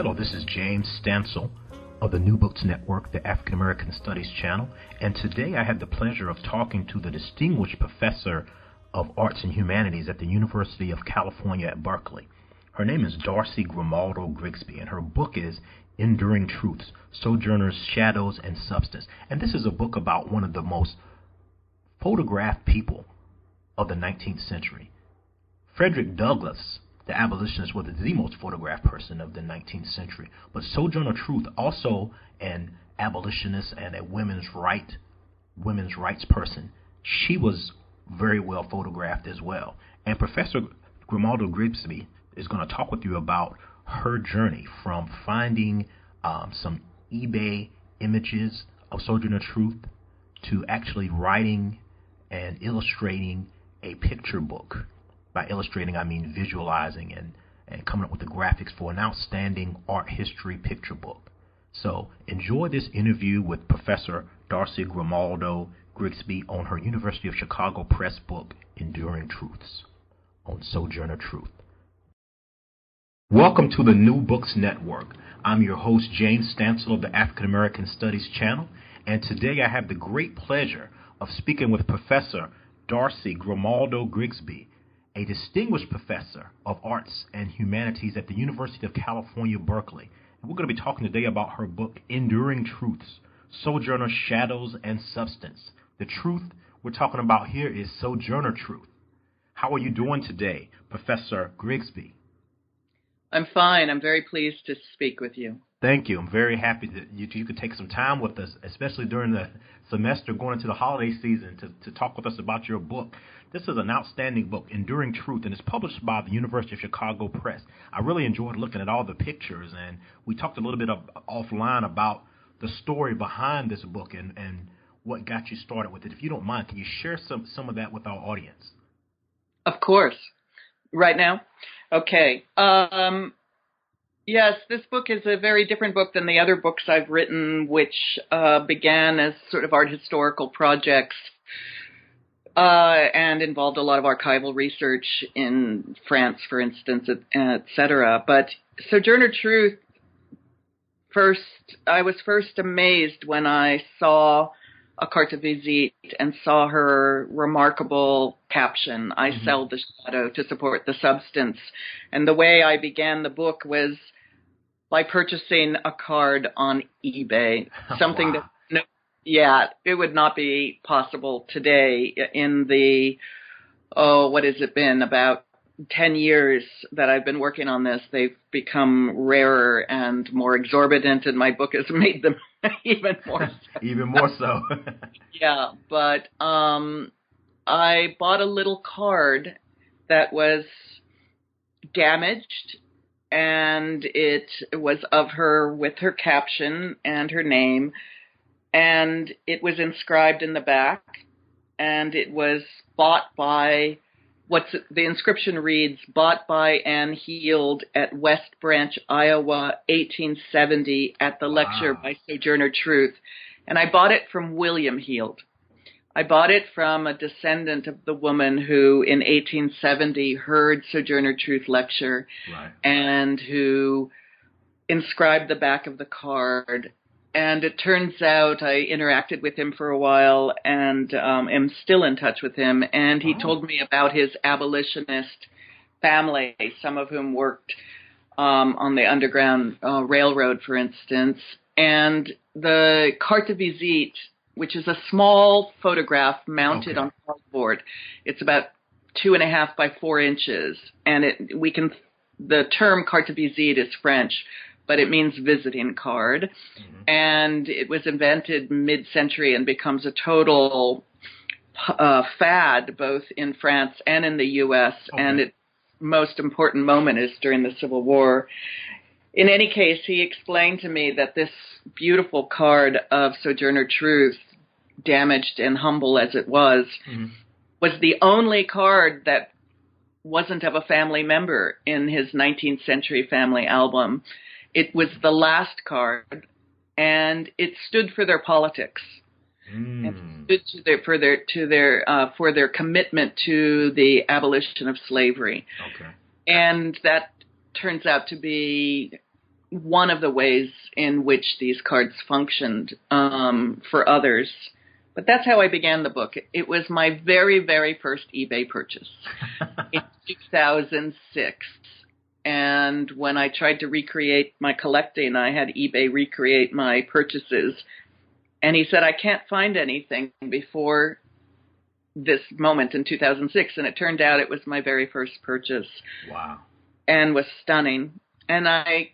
Hello, this is James Stansel of the New Books Network, the African American Studies channel, and today I had the pleasure of talking to the distinguished professor of arts and humanities at the University of California at Berkeley. Her name is Darcy Grimaldo Grigsby, and her book is Enduring Truths Sojourners, Shadows, and Substance. And this is a book about one of the most photographed people of the 19th century. Frederick Douglass the abolitionists were the most photographed person of the 19th century. But Sojourner Truth, also an abolitionist and a women's right women's rights person, she was very well photographed as well. And Professor Grimaldo Grigsby is going to talk with you about her journey from finding um, some eBay images of Sojourner Truth to actually writing and illustrating a picture book by illustrating, I mean visualizing and, and coming up with the graphics for an outstanding art history picture book. So enjoy this interview with Professor Darcy Grimaldo Grigsby on her University of Chicago Press book, Enduring Truths, on Sojourner Truth. Welcome to the New Books Network. I'm your host, James Stansel of the African American Studies channel, and today I have the great pleasure of speaking with Professor Darcy Grimaldo Grigsby a distinguished professor of arts and humanities at the University of California, Berkeley. We're going to be talking today about her book, Enduring Truths Sojourner Shadows and Substance. The truth we're talking about here is Sojourner Truth. How are you doing today, Professor Grigsby? I'm fine. I'm very pleased to speak with you. Thank you. I'm very happy that you, you could take some time with us, especially during the semester going into the holiday season, to, to talk with us about your book. This is an outstanding book, Enduring Truth, and it's published by the University of Chicago Press. I really enjoyed looking at all the pictures, and we talked a little bit of, offline about the story behind this book and, and what got you started with it. If you don't mind, can you share some, some of that with our audience? Of course. Right now? Okay. Um, yes, this book is a very different book than the other books I've written, which uh, began as sort of art historical projects uh, and involved a lot of archival research in France, for instance, et, cetera. But Sojourner Truth, first, I was first amazed when I saw a carte de visite and saw her remarkable caption, I mm-hmm. sell the shadow to support the substance. And the way I began the book was by purchasing a card on eBay, something wow. that yeah, it would not be possible today in the oh, what has it been about 10 years that I've been working on this, they've become rarer and more exorbitant, and my book has made them even more so. even more so. yeah, but um, I bought a little card that was damaged, and it was of her with her caption and her name and it was inscribed in the back, and it was bought by what's the inscription reads bought by Anne Heald at West Branch, Iowa, 1870 at the wow. lecture by Sojourner Truth. And I bought it from William Heald. I bought it from a descendant of the woman who in 1870 heard Sojourner Truth lecture right. and who inscribed the back of the card and it turns out I interacted with him for a while and um, am still in touch with him. And he oh. told me about his abolitionist family, some of whom worked um, on the Underground uh, Railroad, for instance. And the carte de visite, which is a small photograph mounted okay. on cardboard, it's about two and a half by four inches, and it we can the term carte de visite is French, but it means visiting card. Mm-hmm. And it was invented mid century and becomes a total uh, fad both in France and in the US. Okay. And it most important moment is during the Civil War. In any case, he explained to me that this beautiful card of Sojourner Truth, damaged and humble as it was, mm-hmm. was the only card that wasn't of a family member in his 19th century family album. It was the last card, and it stood for their politics. Mm. stood to their, for their to their uh, for their commitment to the abolition of slavery. Okay. And that turns out to be one of the ways in which these cards functioned um, for others. But that's how I began the book. It was my very, very first eBay purchase in 2006. And when I tried to recreate my collecting, I had eBay recreate my purchases. And he said, I can't find anything before this moment in 2006. And it turned out it was my very first purchase. Wow. And was stunning. And I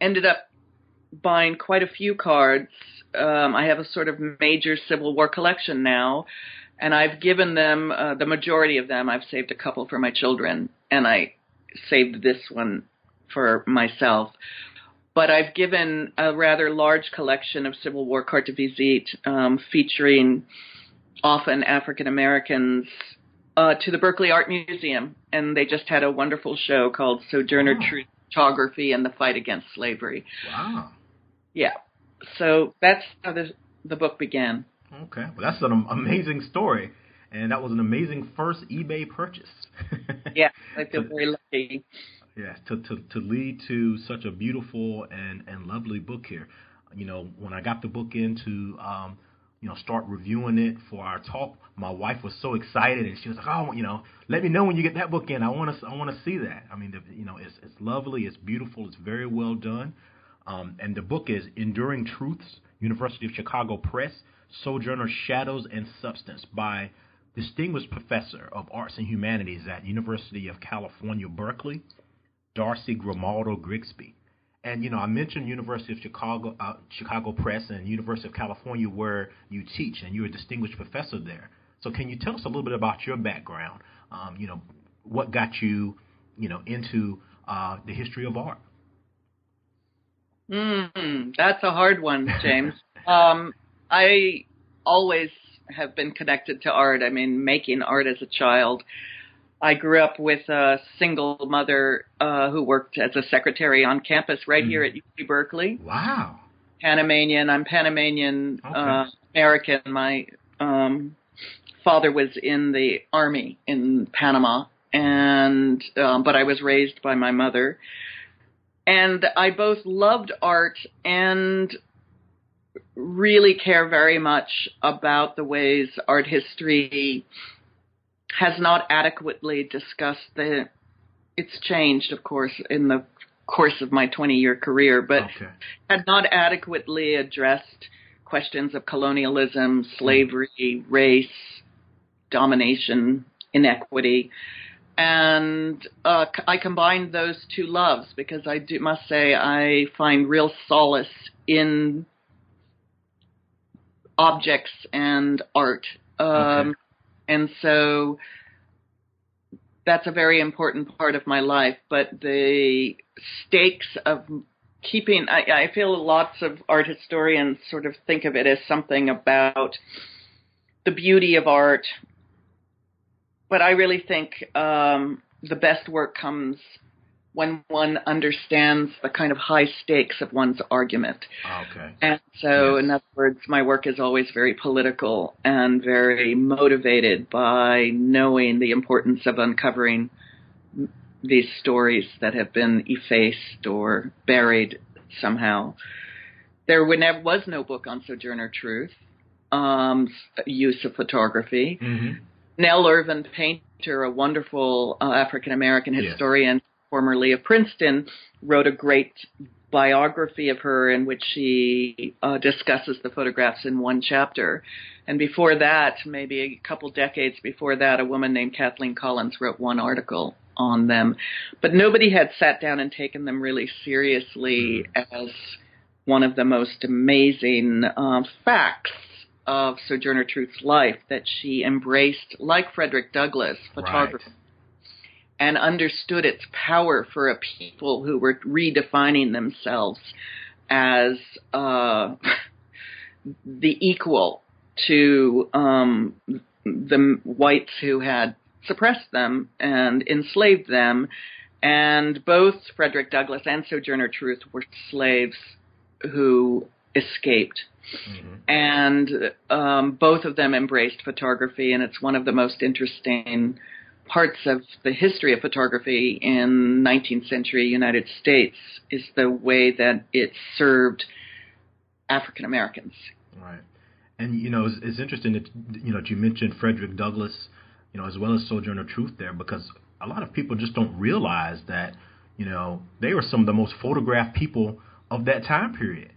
ended up buying quite a few cards. Um, I have a sort of major Civil War collection now, and I've given them uh, the majority of them. I've saved a couple for my children, and I saved this one for myself. But I've given a rather large collection of Civil War carte de visite um, featuring often African Americans uh, to the Berkeley Art Museum, and they just had a wonderful show called Sojourner oh. Truth photography and the fight against slavery. Wow. Yeah. So that's how the the book began. Okay. Well, that's an amazing story, and that was an amazing first eBay purchase. yeah, I feel very lucky. Yes, to, to to lead to such a beautiful and and lovely book here. You know, when I got the book into um, you know, start reviewing it for our talk. My wife was so excited, and she was like, "Oh, you know, let me know when you get that book in. I want to, I want to see that." I mean, the, you know, it's it's lovely, it's beautiful, it's very well done, um, and the book is Enduring Truths, University of Chicago Press, Sojourner Shadows and Substance by distinguished professor of arts and humanities at University of California, Berkeley, Darcy Grimaldo Grigsby. And you know, I mentioned University of Chicago, uh, Chicago Press, and University of California, where you teach, and you're a distinguished professor there. So, can you tell us a little bit about your background? Um, you know, what got you, you know, into uh, the history of art? Mm, that's a hard one, James. um, I always have been connected to art. I mean, making art as a child. I grew up with a single mother uh, who worked as a secretary on campus right mm. here at UC Berkeley. Wow. Panamanian. I'm Panamanian okay. uh, American. My um, father was in the army in Panama, and um, but I was raised by my mother, and I both loved art and really care very much about the ways art history has not adequately discussed the. It's changed, of course, in the course of my 20 year career, but okay. had not adequately addressed questions of colonialism, slavery, race, domination, inequity. And uh, I combined those two loves because I do, must say I find real solace in objects and art. Um, okay. And so that's a very important part of my life. But the stakes of keeping, I, I feel lots of art historians sort of think of it as something about the beauty of art. But I really think um, the best work comes when one understands the kind of high stakes of one's argument. Okay. And so, yes. in other words, my work is always very political and very motivated by knowing the importance of uncovering these stories that have been effaced or buried somehow. There was no book on Sojourner Truth, um, use of photography. Mm-hmm. Nell Irvin Painter, a wonderful uh, African American historian, formerly of Princeton, wrote a great biography of her in which she uh, discusses the photographs in one chapter. And before that, maybe a couple decades before that, a woman named Kathleen Collins wrote one article on them. But nobody had sat down and taken them really seriously as one of the most amazing uh, facts of Sojourner Truth's life that she embraced, like Frederick Douglass, photography. Right and understood its power for a people who were redefining themselves as uh, the equal to um, the whites who had suppressed them and enslaved them. And both Frederick Douglass and Sojourner Truth were slaves who escaped. Mm-hmm. And um, both of them embraced photography, and it's one of the most interesting parts of the history of photography in 19th century United States is the way that it served African Americans. Right. And you know, it's, it's, interesting that you know you mentioned Frederick Douglass, you know, as well as Sojourner Truth there, because a lot of people just don't realize that you know they were some of the most photographed people of that time period.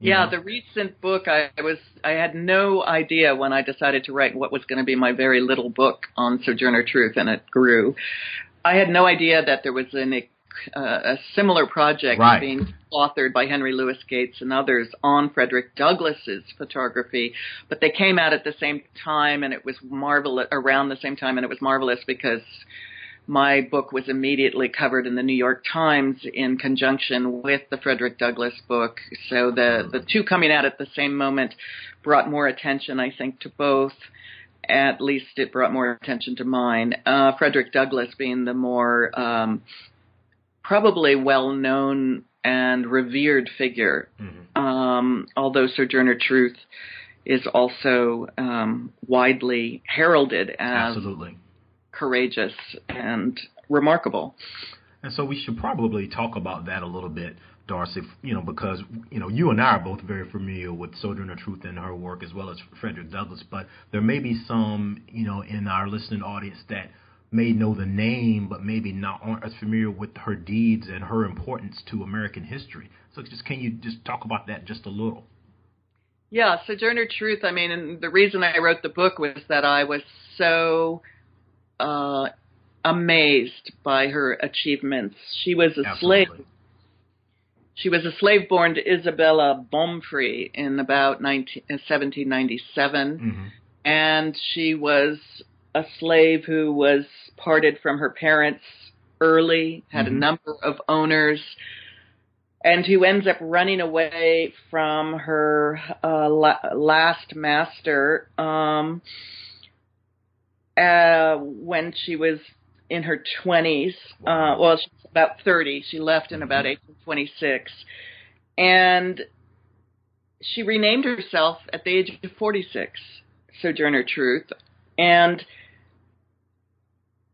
Yeah, the recent book I was I had no idea when I decided to write what was going to be my very little book on Sojourner Truth, and it grew. I had no idea that there was an, uh, a similar project right. being authored by Henry Louis Gates and others on Frederick Douglass's photography, but they came out at the same time, and it was marvelous around the same time, and it was marvelous because my book was immediately covered in the New York Times in conjunction with the Frederick Douglass book. So the the two coming out at the same moment brought more attention, I think, to both. At least it brought more attention to mine. Uh, Frederick Douglass being the more um, probably well known and revered figure, mm-hmm. um, although Sojourner Truth is also um, widely heralded as Absolutely courageous and remarkable. And so we should probably talk about that a little bit, Darcy, you know, because, you know, you and I are both very familiar with Sojourner Truth and her work as well as Frederick Douglass, but there may be some, you know, in our listening audience that may know the name, but maybe not aren't as familiar with her deeds and her importance to American history. So just can you just talk about that just a little? Yeah, Sojourner Truth, I mean, and the reason I wrote the book was that I was so uh, amazed by her achievements. She was a Absolutely. slave. She was a slave born to Isabella Baumfree in about 19, 1797, uh, mm-hmm. and she was a slave who was parted from her parents early, had mm-hmm. a number of owners, and who ends up running away from her uh, la- last master. Um, uh, when she was in her 20s. Uh, well, she's about 30. She left in about 1826. Mm-hmm. And she renamed herself at the age of 46, Sojourner Truth. And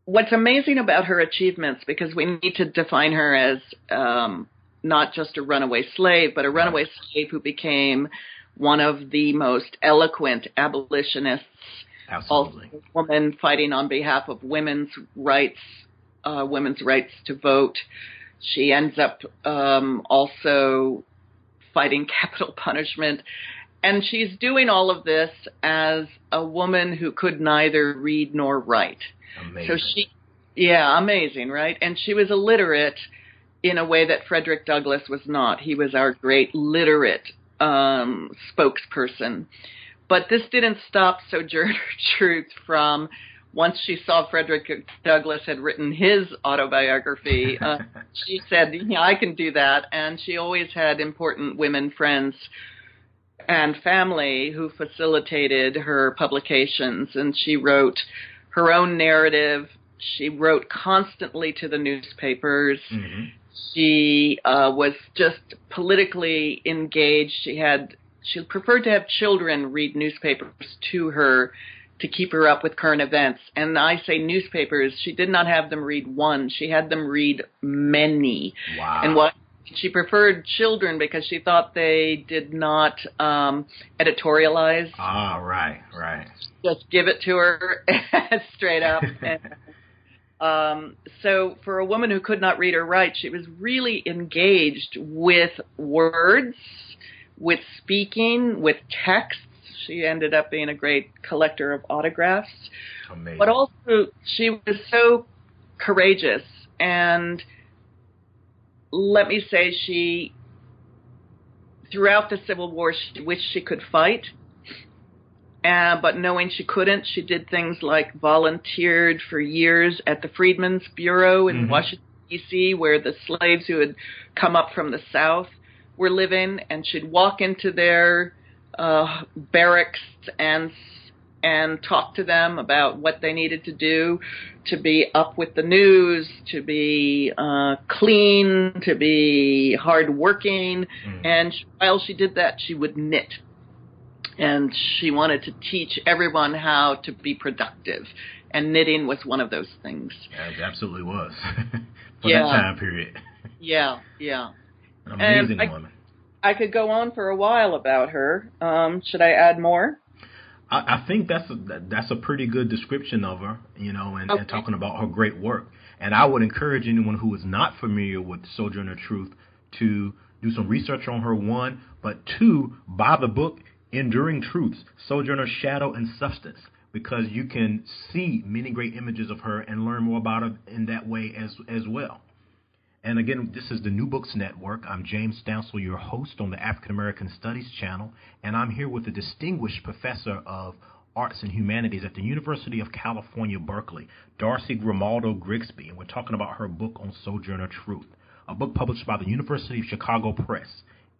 what's amazing about her achievements, because we need to define her as um, not just a runaway slave, but a runaway slave who became one of the most eloquent abolitionists Absolutely. Also, woman fighting on behalf of women's rights, uh, women's rights to vote. She ends up um, also fighting capital punishment. And she's doing all of this as a woman who could neither read nor write. Amazing. So she, yeah, amazing, right? And she was illiterate in a way that Frederick Douglass was not. He was our great literate um, spokesperson. But this didn't stop Sojourner Truth from once she saw Frederick Douglass had written his autobiography, uh, she said, "Yeah, I can do that." And she always had important women friends and family who facilitated her publications. And she wrote her own narrative. She wrote constantly to the newspapers. Mm-hmm. She uh, was just politically engaged. She had she preferred to have children read newspapers to her to keep her up with current events. And I say newspapers, she did not have them read one, she had them read many. Wow. And what she preferred children because she thought they did not um, editorialize. Ah, right, right. Just give it to her straight up. and, um, so for a woman who could not read or write, she was really engaged with words with speaking, with texts. She ended up being a great collector of autographs. Amazing. But also, she was so courageous. And let me say, she, throughout the Civil War, she wished she could fight. Uh, but knowing she couldn't, she did things like volunteered for years at the Freedmen's Bureau in Mhm. Washington, D.C., where the slaves who had come up from the South were living. And she'd walk into their uh, barracks and and talk to them about what they needed to do to be up with the news, to be uh, clean, to be hardworking. Mm. And while she did that, she would knit. And she wanted to teach everyone how to be productive. And knitting was one of those things. Yeah, it absolutely was for Yeah. that time period. Yeah, yeah. An And amazing I- woman. I could go on for a while about her. Um, should I add more? I, I think that's a, that's a pretty good description of her, you know, and, and talking about her great work. And I would encourage anyone who is not familiar with Sojourner Truth to do some research on her, one, but two, buy the book Enduring Truths, Sojourner Shadow and Substance, because you can see many great images of her and learn more about her in that way as as well. And again, this is the New Books Network. I'm James Stansel, your host on the African American Studies channel, and I'm here with a distinguished professor of arts and humanities at the University of California, Berkeley, Darcy Grimaldo Grigsby, and we're talking about her book on Sojourner Truth, a book published by the University of Chicago Press,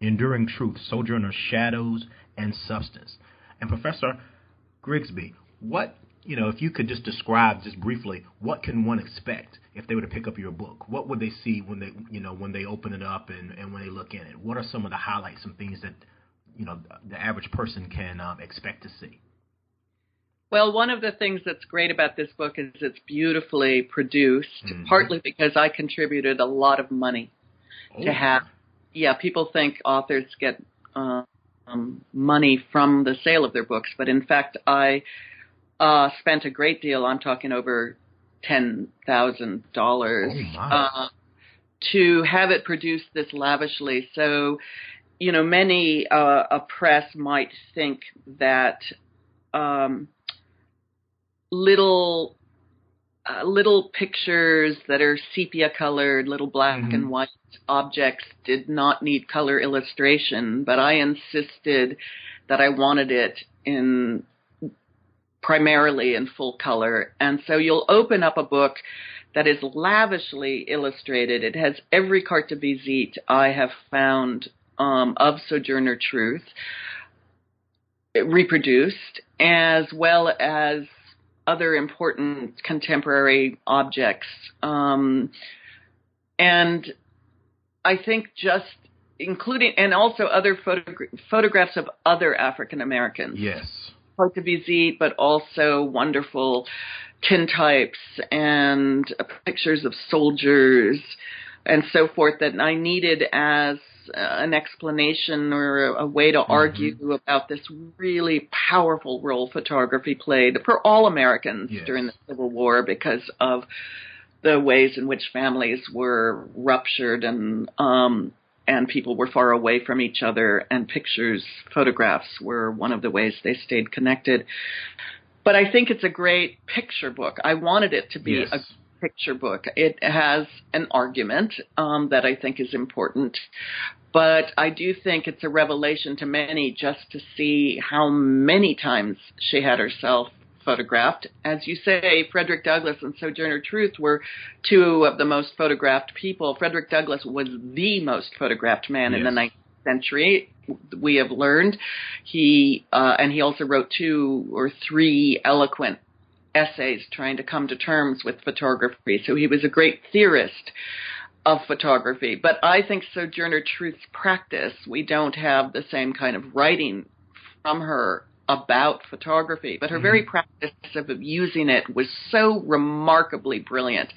Enduring Truth, Sojourner Shadows and Substance. And Professor Grigsby, what you know, if you could just describe just briefly, what can one expect if they were to pick up your book? What would they see when they, you know, when they open it up and, and when they look in it? What are some of the highlights and things that, you know, the average person can um, expect to see? Well, one of the things that's great about this book is it's beautifully produced, Mhm. partly because I contributed a lot of money to Oh, have. Yeah, people think authors get um, money from the sale of their books, but in fact, I uh, spent a great deal. I'm talking over ten thousand dollars Oh, uh, to have it produced this lavishly. So, you know, many uh, a press might think that um, little uh, little pictures that are sepia colored, little black Mhm. and white objects did not need color illustration, but I insisted that I wanted it in primarily in full color. And so you'll open up a book that is lavishly illustrated. It has every carte de visite I have found um, of Sojourner Truth reproduced, as well as other important contemporary objects. Um, and I think just including, and also other photogra- photographs of other African Americans Yes. Carte de visite, but also wonderful tintypes and pictures of soldiers and so forth that I needed as uh, an explanation or a, way to argue about this really powerful role photography played for all Americans Yes. during the Civil War because of the ways in which families were ruptured and um, and people were far away from each other, and pictures, photographs were one of the ways they stayed connected. But I think it's a great picture book. I wanted it to be Yes. a picture book. It has an argument um, that I think is important, but I do think it's a revelation to many just to see how many times she had herself photographed. As you say, Frederick Douglass and Sojourner Truth were two of the most photographed people. Frederick Douglass was the most photographed man in the 19th century. We have learned he uh, and he also wrote two or three eloquent essays trying to come to terms with photography. So he was a great theorist of photography. But I think Sojourner Truth's practice, we don't have the same kind of writing from her about photography, but her very practice of using it was so remarkably brilliant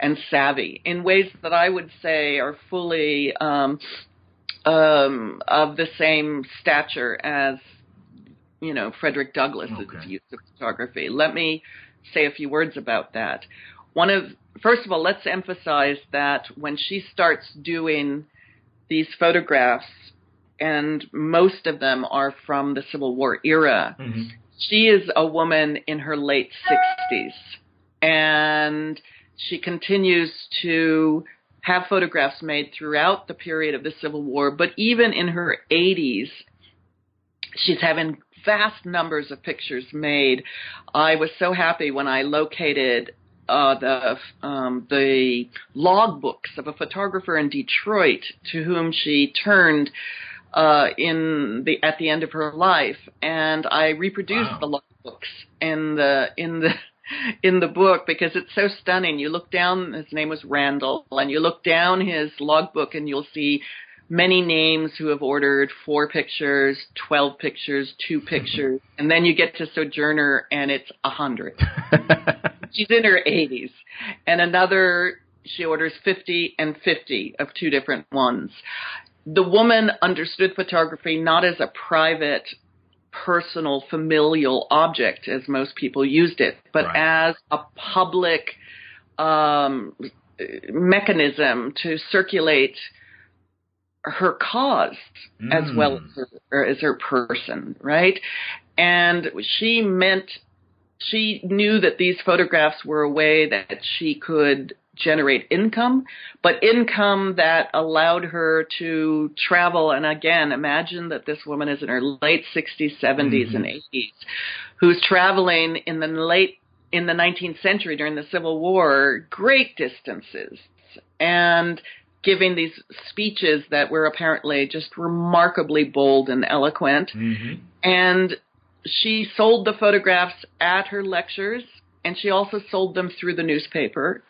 and savvy in ways that I would say are fully um, um, of the same stature as you know Frederick Douglass's Okay. use of photography. Let me say a few words about that. One of first of all, let's emphasize that when she starts doing these photographs, and most of them are from the Civil War era, Mhm. she is a woman in her late 60s and she continues to have photographs made throughout the period of the Civil War, but even in her 80s, she's having vast numbers of pictures made. I was so happy when I located uh, the um, the logbooks of a photographer in Detroit to whom she turned uh, in the at the end of her life, and I reproduced wow. the logbooks in the in the in the book because it's so stunning. You look down, his name was Randall, and you look down his logbook and you'll see many names who have ordered four pictures, 12 pictures, two pictures, and then you get to Sojourner and it's a hundred. She's in her 80s. And another, she orders 50 and 50 of two different ones. The woman understood photography not as a private personal familial object as most people used it, but right. as a public um, mechanism to circulate her cause mm. as well as her, as her person, right? And she meant she knew that these photographs were a way that she could generate income, but income that allowed her to travel. And again, imagine that this woman is in her late 60s, 70s, mm-hmm. and 80s, who's traveling in the late in the 19th century during the Civil War, great distances, and giving these speeches that were apparently just remarkably bold and eloquent. Mm-hmm. And she sold the photographs at her lectures, and she also sold them through the newspaper.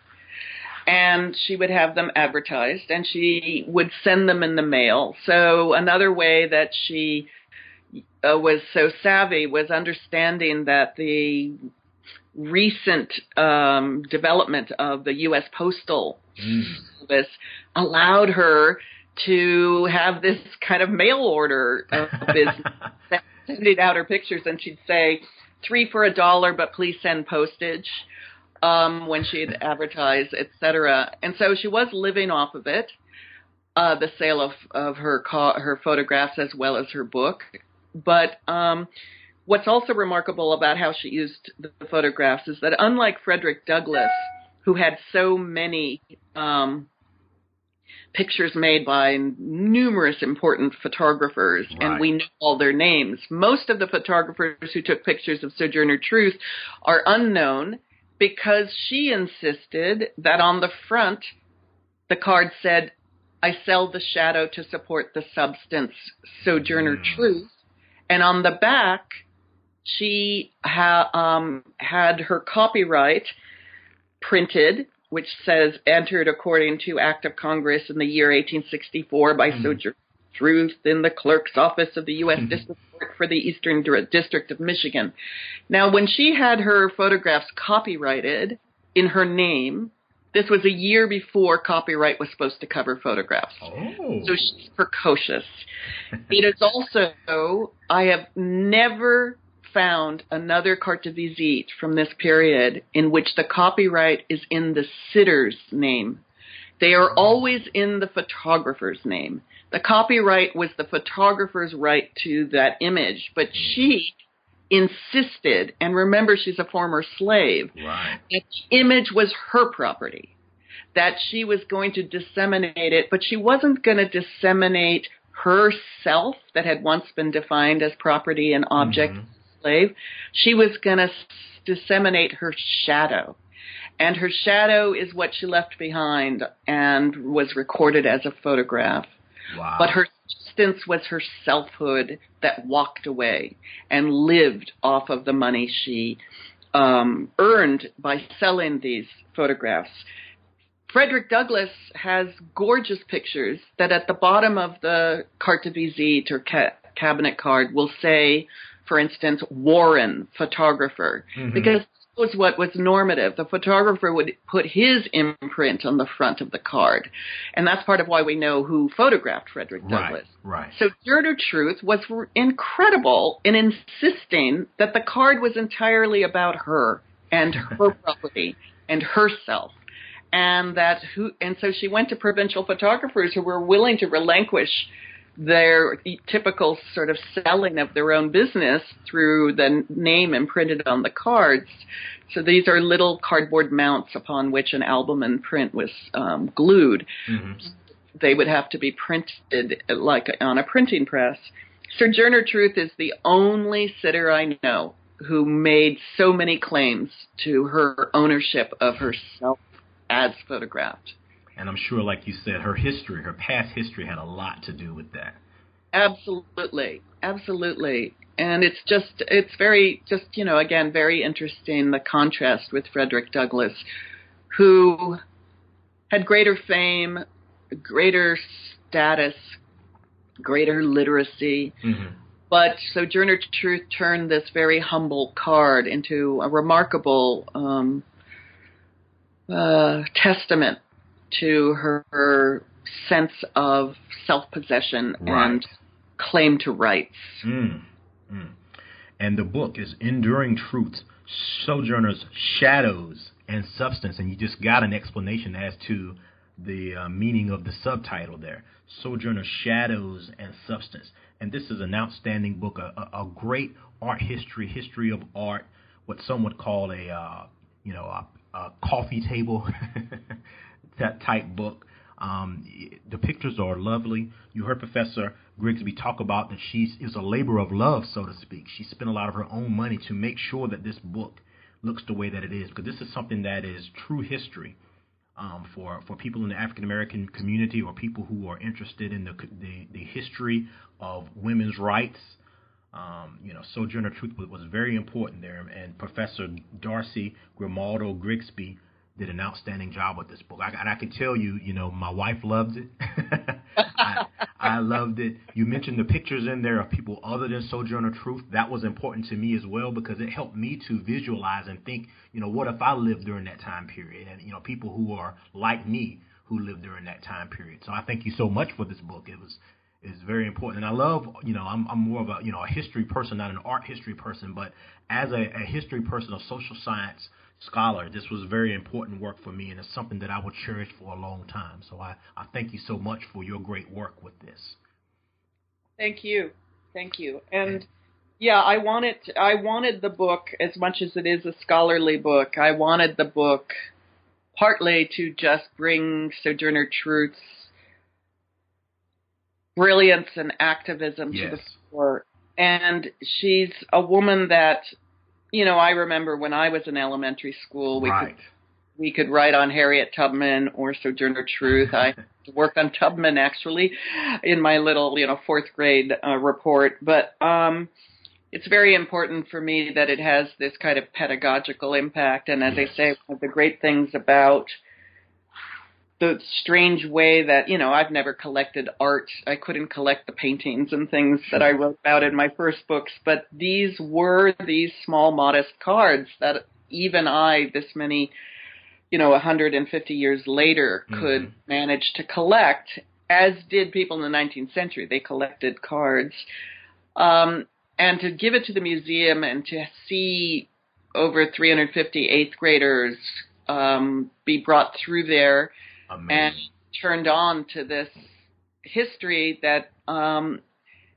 And she would have them advertised, and she would send them in the mail. So another way that she uh, was so savvy was understanding that the recent um, development of the U.S. Postal mm. Service allowed her to have this kind of mail order business, sending out her pictures, and she'd say three for a dollar, but please send postage. Um, when she'd advertise, etc. And so she was living off of it, uh, the sale of of her ca- her photographs as well as her book. But um, What's also remarkable about how she used the photographs is that unlike Frederick Douglass, who had so many um, pictures made by numerous important photographers, right. and we know all their names. Most of the photographers who took pictures of Sojourner Truth are unknown because she insisted that on the front the card said, I sell the shadow to support the substance, Sojourner mm. Truth. And on the back, she ha- um, had her copyright printed, which says entered according to Act of Congress in the year 1864 by mm-hmm. Sojourner Truth in the clerk's office of the U.S. Mm-hmm. District Court for the Eastern District of Michigan. Now, when she had her photographs copyrighted in her name, this was a year before copyright was supposed to cover photographs. Oh. So she's precocious. it is also, I have never found another carte de visite from this period in which the copyright is in the sitter's name. They are always in the photographer's name. The copyright was the photographer's right to that image, but she insisted, and remember she's a former slave, right. that the image was her property, that she was going to disseminate it, but she wasn't going to disseminate herself that had once been defined as property and object. Mm-hmm slave, she was going to disseminate her shadow. And her shadow is what she left behind and was recorded as a photograph. Wow. But her substance was her selfhood that walked away and lived off of the money she um, earned by selling these photographs. Frederick Douglass has gorgeous pictures that at the bottom of the carte de visite or ca- cabinet card will say for instance, Warren, photographer, mm-hmm. because was what was normative. The photographer would put his imprint on the front of the card. And that's part of why we know who photographed Frederick Douglass. Right, right. So Sojourner Truth was incredible in insisting that the card was entirely about her and her property and herself. And that who and so she went to provincial photographers who were willing to relinquish their typical sort of selling of their own business through the name imprinted on the cards. So these are little cardboard mounts upon which an album and print was um, glued. Mm-hmm. They would have to be printed like on a printing press. Sojourner Truth is the only sitter I know who made so many claims to her ownership of herself as photographed. And I'm sure, like you said, her history, her past history, had a lot to do with that. Absolutely, absolutely. And it's just, it's very, just, you know, again, very interesting the contrast with Frederick Douglass, who had greater fame, greater status, greater literacy. Mm-hmm. But Sojourner Truth turned this very humble card into a remarkable um, uh, testament to her, her, sense of self possession right. and claim to rights. Mm. Mm. And the book is Enduring Truths Sojourner's Shadows and Substance. And you just got an explanation as to the uh, meaning of the subtitle there Sojourner Shadows and Substance. And this is an outstanding book, a, a, a great art history, history of art, what some would call a uh, you know a, a coffee table that type book. Um, the pictures are lovely. You heard Professor Grigsby talk about that she is a labor of love, so to speak. She spent a lot of her own money to make sure that this book looks the way that it is, because this is something that is true history um, for for people in the African American community or people who are interested in the the, the history of women's rights. Um, you know, Sojourner Truth was, was very important there, and Professor Darcy Grimaldo Grigsby did an outstanding job with this book. I, and I can tell you, you know, my wife loved it. I, I loved it. You mentioned the pictures in there of people other than Sojourner Truth. That was important to me as well because it helped me to visualize and think, you know, what if I lived during that time period? And, you know, people who are like me who lived during that time period. So I thank you so much for this book. It was is very important. And I love, you know, I'm, I'm more of a, you know, a history person, not an art history person, but as a, a history person, of social science scholar, this was very important work for me, and it's something that I will cherish for a long time. So I, I thank you so much for your great work with this. Thank you, thank you, and yeah, I wanted I wanted the book as much as it is a scholarly book. I wanted the book partly to just bring Sojourner Truth's brilliance and activism yes. to the fore. And she's a woman that you know, I remember when I was in elementary school, we right. could we could write on Harriet Tubman or Sojourner Truth. I worked on Tubman actually in my little, you know, fourth grade uh, report. But um, it's very important for me that it has this kind of pedagogical impact. And as yes. I say, one of the great things about the strange way that you know I've never collected art. I couldn't collect the paintings and things that I wrote about in my first books, but these were these small, modest cards that even I, this many, you know, 150 years later, could mm-hmm. manage to collect. As did people in the 19th century. They collected cards, um, and to give it to the museum and to see over 350 eighth graders um, be brought through there Amazing. and turned on to this history that, um,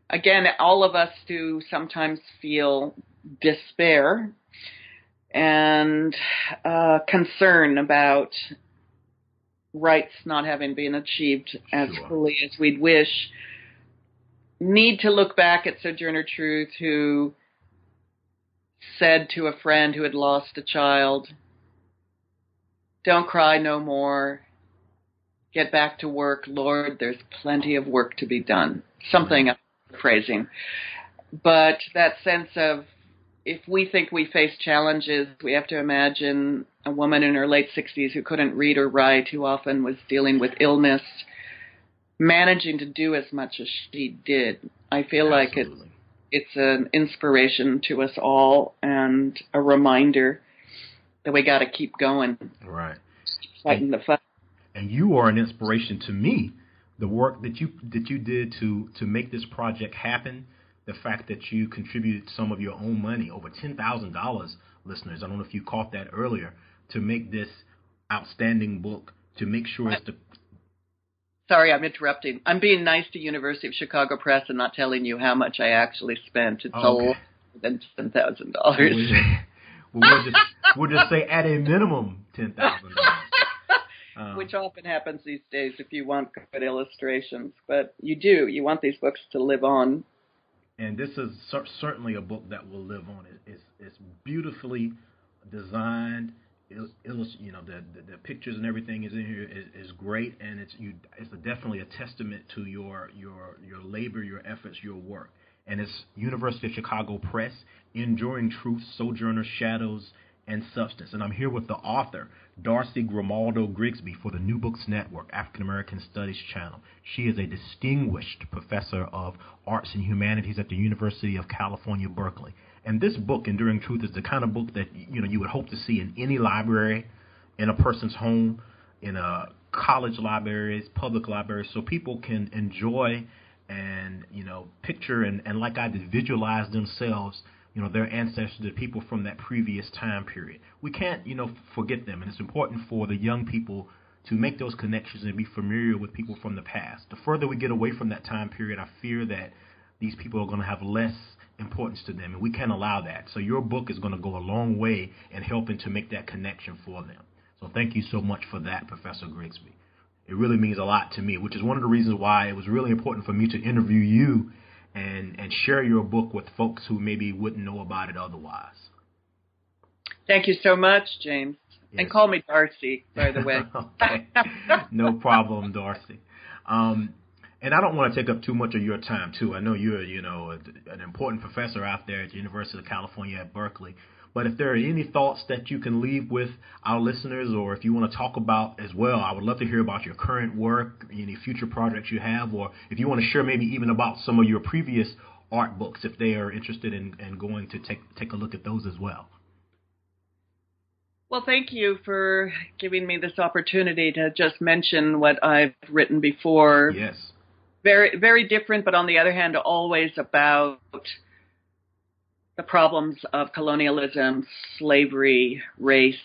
again, all of us do sometimes feel despair and uh, concern about rights not having been achieved as sure. fully as we'd wish. Need to look back at Sojourner Truth, who said to a friend who had lost a child, Don't cry no more get back to work. Lord, there's plenty of work to be done. Something mm-hmm. I'm phrasing. But that sense of if we think we face challenges, we have to imagine a woman in her late 60s who couldn't read or write, who often was dealing with illness, managing to do as much as she did. I feel Absolutely. like it's it's an inspiration to us all and a reminder that we got to keep going. Right. Fighting the fight and you are an inspiration to me. The work that you that you did to to make this project happen, the fact that you contributed some of your own money, over ten thousand dollars, listeners. I don't know if you caught that earlier, to make this outstanding book, to make sure it's the Sorry, I'm interrupting. I'm being nice to University of Chicago Press and not telling you how much I actually spent. It's oh, okay. than ten thousand dollars. We'll just we'll just say at a minimum ten thousand dollars. Um, Which often happens these days if you want good illustrations. But you do. You want these books to live on. And this is cer- certainly a book that will live on. It, it's, it's beautifully designed. you know the, the, the pictures and everything is in here is, is great, and it's you it's a, definitely a testament to your your your labor, your efforts, your work. And it's University of Chicago Press, Enduring Truth, Sojourner Shadows, and Substance. And I'm here with the author, Darcy Grimaldo Grigsby, for the New Books Network African American Studies channel. She is a distinguished professor of arts and humanities at the University of California, Berkeley. And this book, Enduring Truth, is the kind of book that you know you would hope to see in any library, in a person's home, in a college libraries, public libraries, so people can enjoy and you know picture and, and like I did visualize themselves you know, their ancestors, the people from that previous time period. We can't, you know, forget them, and it's important for the young people to make those connections and be familiar with people from the past. The further we get away from that time period, I fear that these people are going to have less importance to them, and we can't allow that. So your book is going to go a long way in helping to make that connection for them. So thank you so much for that, Professor Grigsby. It really means a lot to me, which is one of the reasons why it was really important for me to interview you and and share your book with folks who maybe wouldn't know about it otherwise. Thank you so much, James. Yes. And call me Darcy, by the way. No problem, Darcy. Um, and I don't want to take up too much of your time, too. I know you're, you know, an important professor out there at the University of California at Berkeley. But if there are any thoughts that you can leave with our listeners, or if you want to talk about as well, I would love to hear about your current work, any future projects you have, or if you want to share maybe even about some of your previous art books, if they are interested in, in going to take take a look at those as well. Well, thank you for giving me this opportunity to just mention what I've written before. Yes. Very, very different, but on the other hand, always about the problems of colonialism, slavery, race,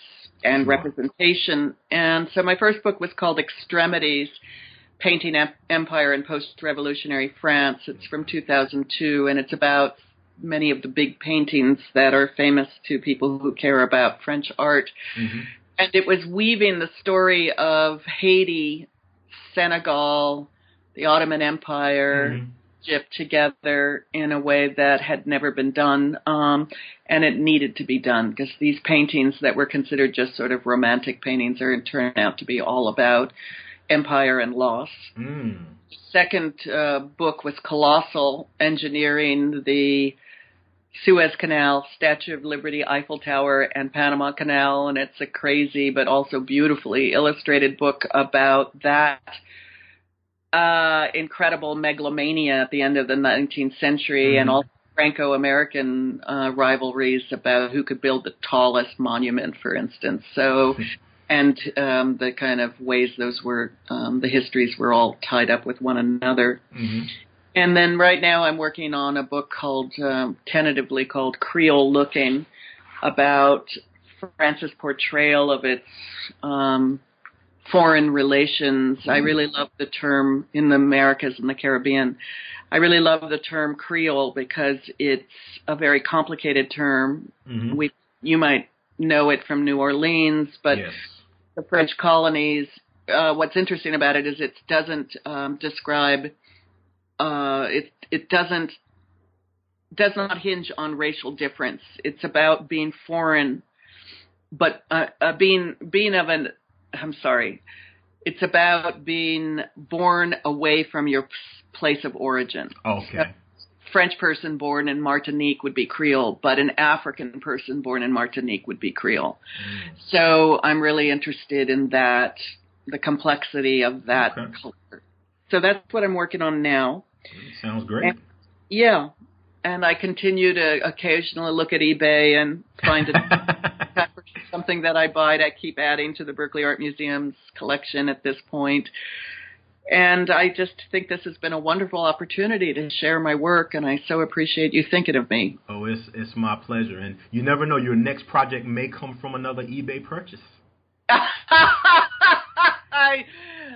and sure. representation. And so my first book was called Extremities Painting Empire in Post Revolutionary France. It's from 2002, and it's about many of the big paintings that are famous to people who care about French art. Mm-hmm. And it was weaving the story of Haiti, Senegal, the Ottoman Empire, mm-hmm. Egypt together in a way that had never been done, um, and it needed to be done because these paintings that were considered just sort of romantic paintings are turned out to be all about empire and loss. Mm. Second uh, book was Colossal, engineering the Suez Canal, Statue of Liberty, Eiffel Tower, and Panama Canal, and it's a crazy but also beautifully illustrated book about that uh, incredible megalomania at the end of the 19th century mm-hmm. and all Franco-American uh, rivalries about who could build the tallest monument, for instance. So, and um, the kind of ways those were, um, the histories were all tied up with one another. Mm-hmm. And then right now I'm working on a book called, um, tentatively called Creole Looking, about France's portrayal of its um, foreign relations. I mm-hmm. really love the term in the Americas and the Caribbean. I really love the term Creole because it's a very complicated term. Mm-hmm. We you might know it from New Orleans, but yes. the French colonies. Uh, what's interesting about it is it doesn't um, describe. Uh, it it doesn't does not hinge on racial difference. It's about being foreign, but uh, uh, being being of an I'm sorry. It's about being born away from your place of origin. Okay. A French person born in Martinique would be Creole, but an African person born in Martinique would be Creole. Mm. So I'm really interested in that, the complexity of that okay. culture. So that's what I'm working on now. Sounds great. And, yeah. And I continue to occasionally look at eBay and find it. something that I buy I keep adding to the Berkeley Art Museum's collection at this point. And I just think this has been a wonderful opportunity to share my work, and I so appreciate you thinking of me. Oh, it's it's my pleasure. And you never know, your next project may come from another eBay purchase. I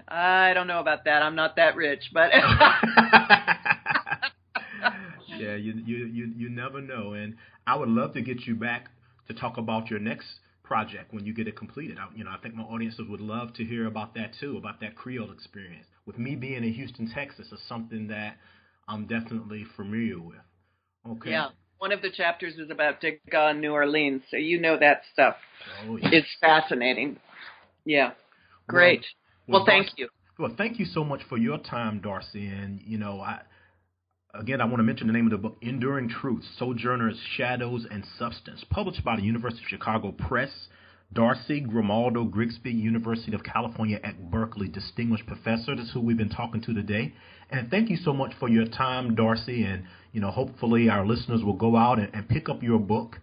I don't know about that. I'm not that rich, but yeah, you you you you never know. And I would love to get you back to talk about your next project when you get it completed. I, you know, I think my audiences would love to hear about that too, about that Creole experience. With me being in Houston, Texas, is something that I'm definitely familiar with. Okay. Yeah. One of the chapters is about Degas in New Orleans, so you know that stuff. Oh, yeah. It's fascinating. Yeah. Great. Well, well thank Darcy, you. Well, thank you so much for your time, Darcy. And you know, I again I want to mention the name of the book, Enduring Truth: Sojourners, Shadows, and Substance, published by the University of Chicago Press. Darcy Grimaldo Grigsby, University of California at Berkeley, distinguished professor. That's who we've been talking to today. And thank you so much for your time, Darcy. And you know, hopefully our listeners will go out and, and pick up your book,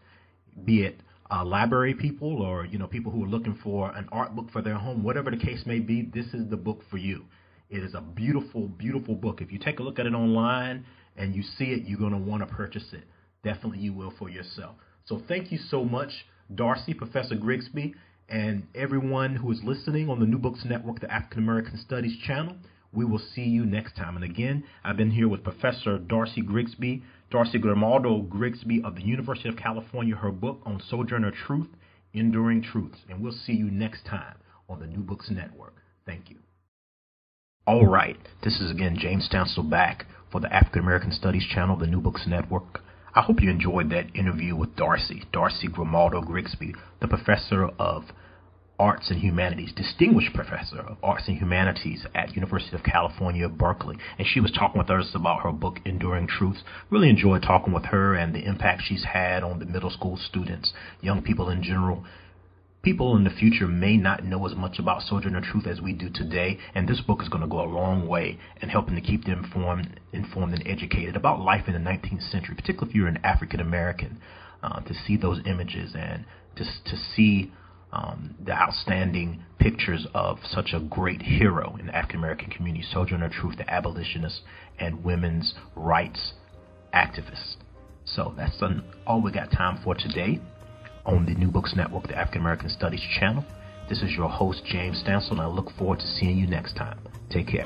be it uh, library people or you know people who are looking for an art book for their home, whatever the case may be. This is the book for you. It is a beautiful, beautiful book. If you take a look at it online and you see it, you're going to want to purchase it. Definitely, you will for yourself. So thank you so much. Darcy, Professor Grigsby, and everyone who is listening on the New Books Network, the African American Studies channel. We will see you next time. And again, I've been here with Professor Darcy Grigsby, Darcy Grimaldo Grigsby of the University of California, her book on Sojourner Truth, Enduring Truths. And we'll see you next time on the New Books Network. Thank you. All right, this is again James Stansel back for the African American Studies channel, the New Books Network. I hope you enjoyed that interview with Darcy, Darcy Grimaldo Grigsby, the professor of Arts and Humanities, distinguished professor of Arts and Humanities at University of California, Berkeley. And she was talking with us about her book, Enduring Truths. Really enjoyed talking with her and the impact she's had on the middle school students, young people in general. People in the future may not know as much about Sojourner Truth as we do today, and this book is going to go a long way in helping to keep them informed, informed and educated about life in the 19th century, particularly if you're an African American, uh, to see those images and to, to see um, the outstanding pictures of such a great hero in the African American community, Sojourner Truth, the abolitionist and women's rights activist. So that's an, all we got time for today on the New Books Network, the African American Studies channel. This is your host, James Stansel, and I look forward to seeing you next time. Take care.